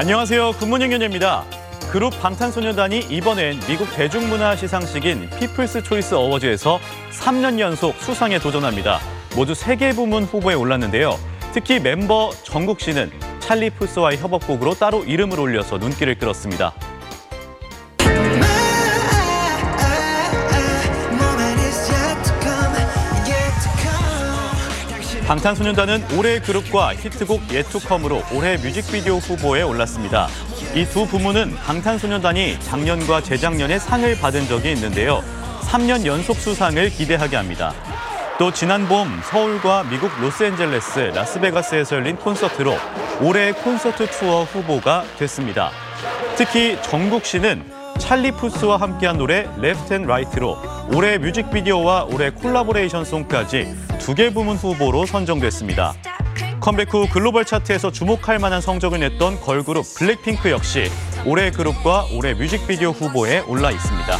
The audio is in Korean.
안녕하세요. 굿모닝 연예입니다. 그룹 방탄소년단이 이번엔 미국 대중문화 시상식인 피플스 초이스 어워즈에서 3년 연속 수상에 도전합니다. 모두 3개 부문 후보에 올랐는데요. 특히 멤버 정국 씨는 찰리 푸스와의 협업곡으로 따로 이름을 올려서 눈길을 끌었습니다. 방탄소년단은 올해 그룹과 히트곡 Yet To Come으로 올해 뮤직비디오 후보에 올랐습니다. 이 두 부문은 방탄소년단이 작년과 재작년에 상을 받은 적이 있는데요. 3년 연속 수상을 기대하게 합니다. 또 지난 봄 서울과 미국 로스앤젤레스, 라스베가스에서 열린 콘서트로 올해 콘서트 투어 후보가 됐습니다. 특히 정국 씨는 찰리 푸스와 함께한 노래 Left and Right로 올해 뮤직비디오와 올해 collaboration song까지 두 개 부문 후보로 선정됐습니다. 컴백 후 글로벌 차트에서 주목할 만한 성적을 냈던 걸그룹 블랙핑크 역시 올해 그룹과 올해 뮤직비디오 후보에 올라 있습니다.